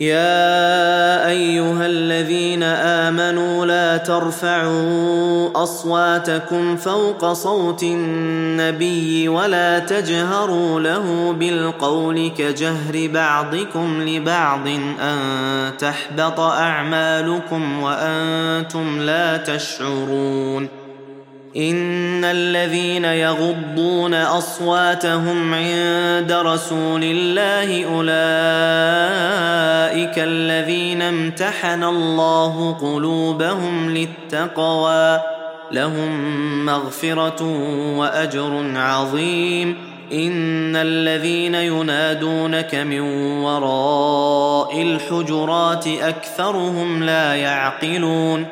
يا أيها الذين آمنوا لا ترفعوا أصواتكم فوق صوت النبي ولا تجهروا له بالقول كجهر بعضكم لبعض أن تحبط أعمالكم وأنتم لا تشعرون إن الذين يغضون أصواتهم عند رسول الله أولئك الذين امتحن الله قلوبهم للتقوى. لهم مغفرة وأجر عظيم. إن الذين ينادونك من وراء الحجرات أكثرهم لا يعقلون.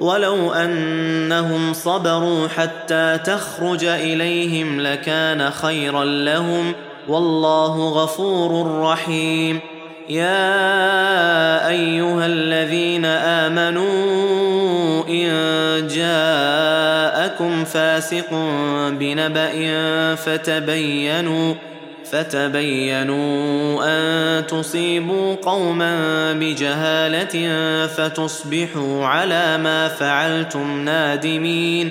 ولو أنهم صبروا حتى تخرج إليهم لكان خيرا لهم. والله غفور رحيم. يا أيها الذين آمنوا إن جاءكم فاسق بنبأ فتبينوا فتبينوا أن تصيبوا قوما بجهالة فتصبحوا على ما فعلتم نادمين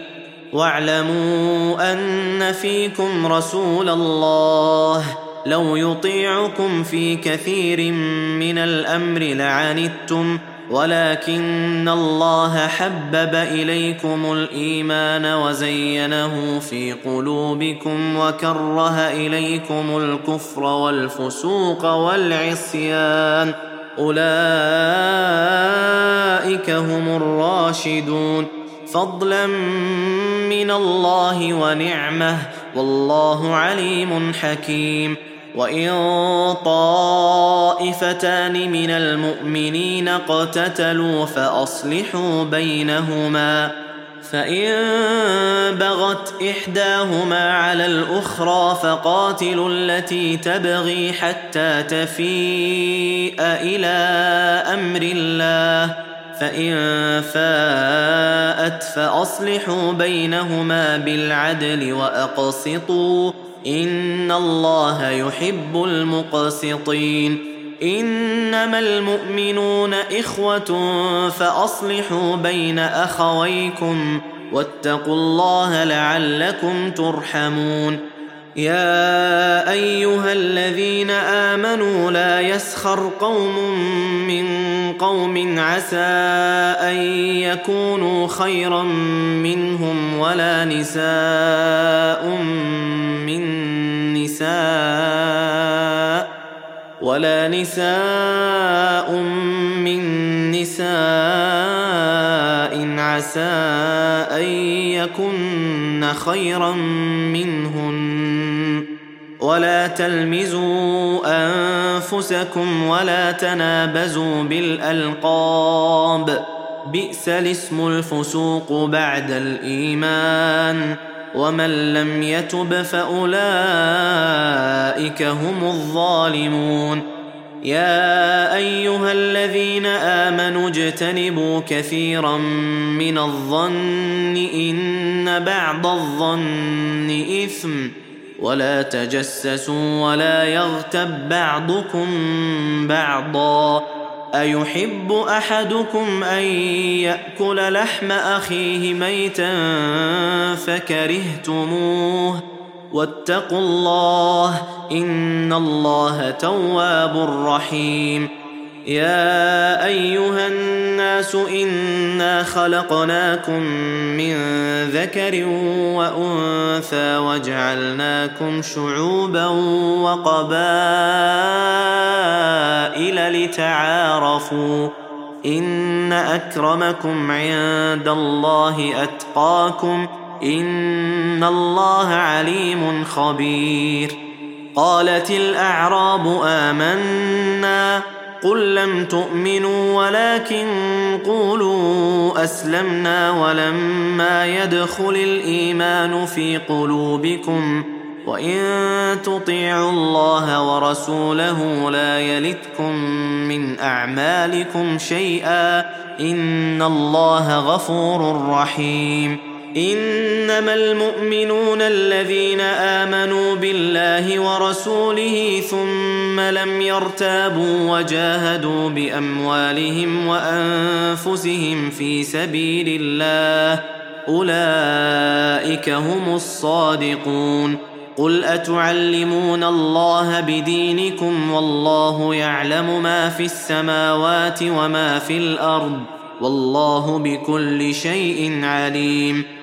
واعلموا أن فيكم رسول الله لو يطيعكم في كثير من الأمر لعنتم ولكن الله حبب إليكم الإيمان وزينه في قلوبكم وكره إليكم الكفر والفسوق والعصيان. أولئك هم الراشدون. فضلا من الله ونعمة والله عليم حكيم. وان طائفتان من المؤمنين اقتتلوا فاصلحوا بينهما فان بغت احداهما على الاخرى فقاتلوا التي تبغي حتى تفيء إلى أمر الله فان فاءت فاصلحوا بينهما بالعدل واقسطوا إن الله يحب المقسطين. إنما المؤمنون إخوة فأصلحوا بين أخويكم واتقوا الله لعلكم ترحمون. يا أيها الذين آمنوا لا يسخر قوم من قوم عسى أن يكونوا خيرا منهم ولا نساء من نساء ولا نساء من نساء عسى أن يكن خيرا منهن. ولا تلمزوا أنفسكم ولا تنابزوا بالألقاب. بئس الاسم الفسوق بعد الإيمان. ومن لم يتب فأولئك هم الظالمون. يا أيها الذين آمنوا اجتنبوا كثيرا من الظن إن بعض الظن إثم. ولا تجسسوا ولا يغتب بعضكم بعضا. أيحب أحدكم أن يأكل لحم أخيه ميتا فكرهتموه واتقوا الله إن الله تواب رحيم يا أيها الناس إنا خلقناكم من ذكر وأنثى وجعلناكم شعوبا وقبائل لتعارفوا إن أكرمكم عند الله أتقاكم إن الله عليم خبير قالت الأعراب آمنا قل لم تؤمنوا ولكن قولوا أسلمنا ولما يدخل الإيمان في قلوبكم وإن تطيعوا الله ورسوله لا يلتكم من أعمالكم شيئا إن الله غفور رحيم إنما المؤمنون الذين آمنوا بالله ورسوله ثم لم يرتابوا وجاهدوا بأموالهم وأنفسهم في سبيل الله أولئك هم الصادقون قل أتعلمون الله بدينكم والله يعلم ما في السماوات وما في الأرض والله بكل شيء عليم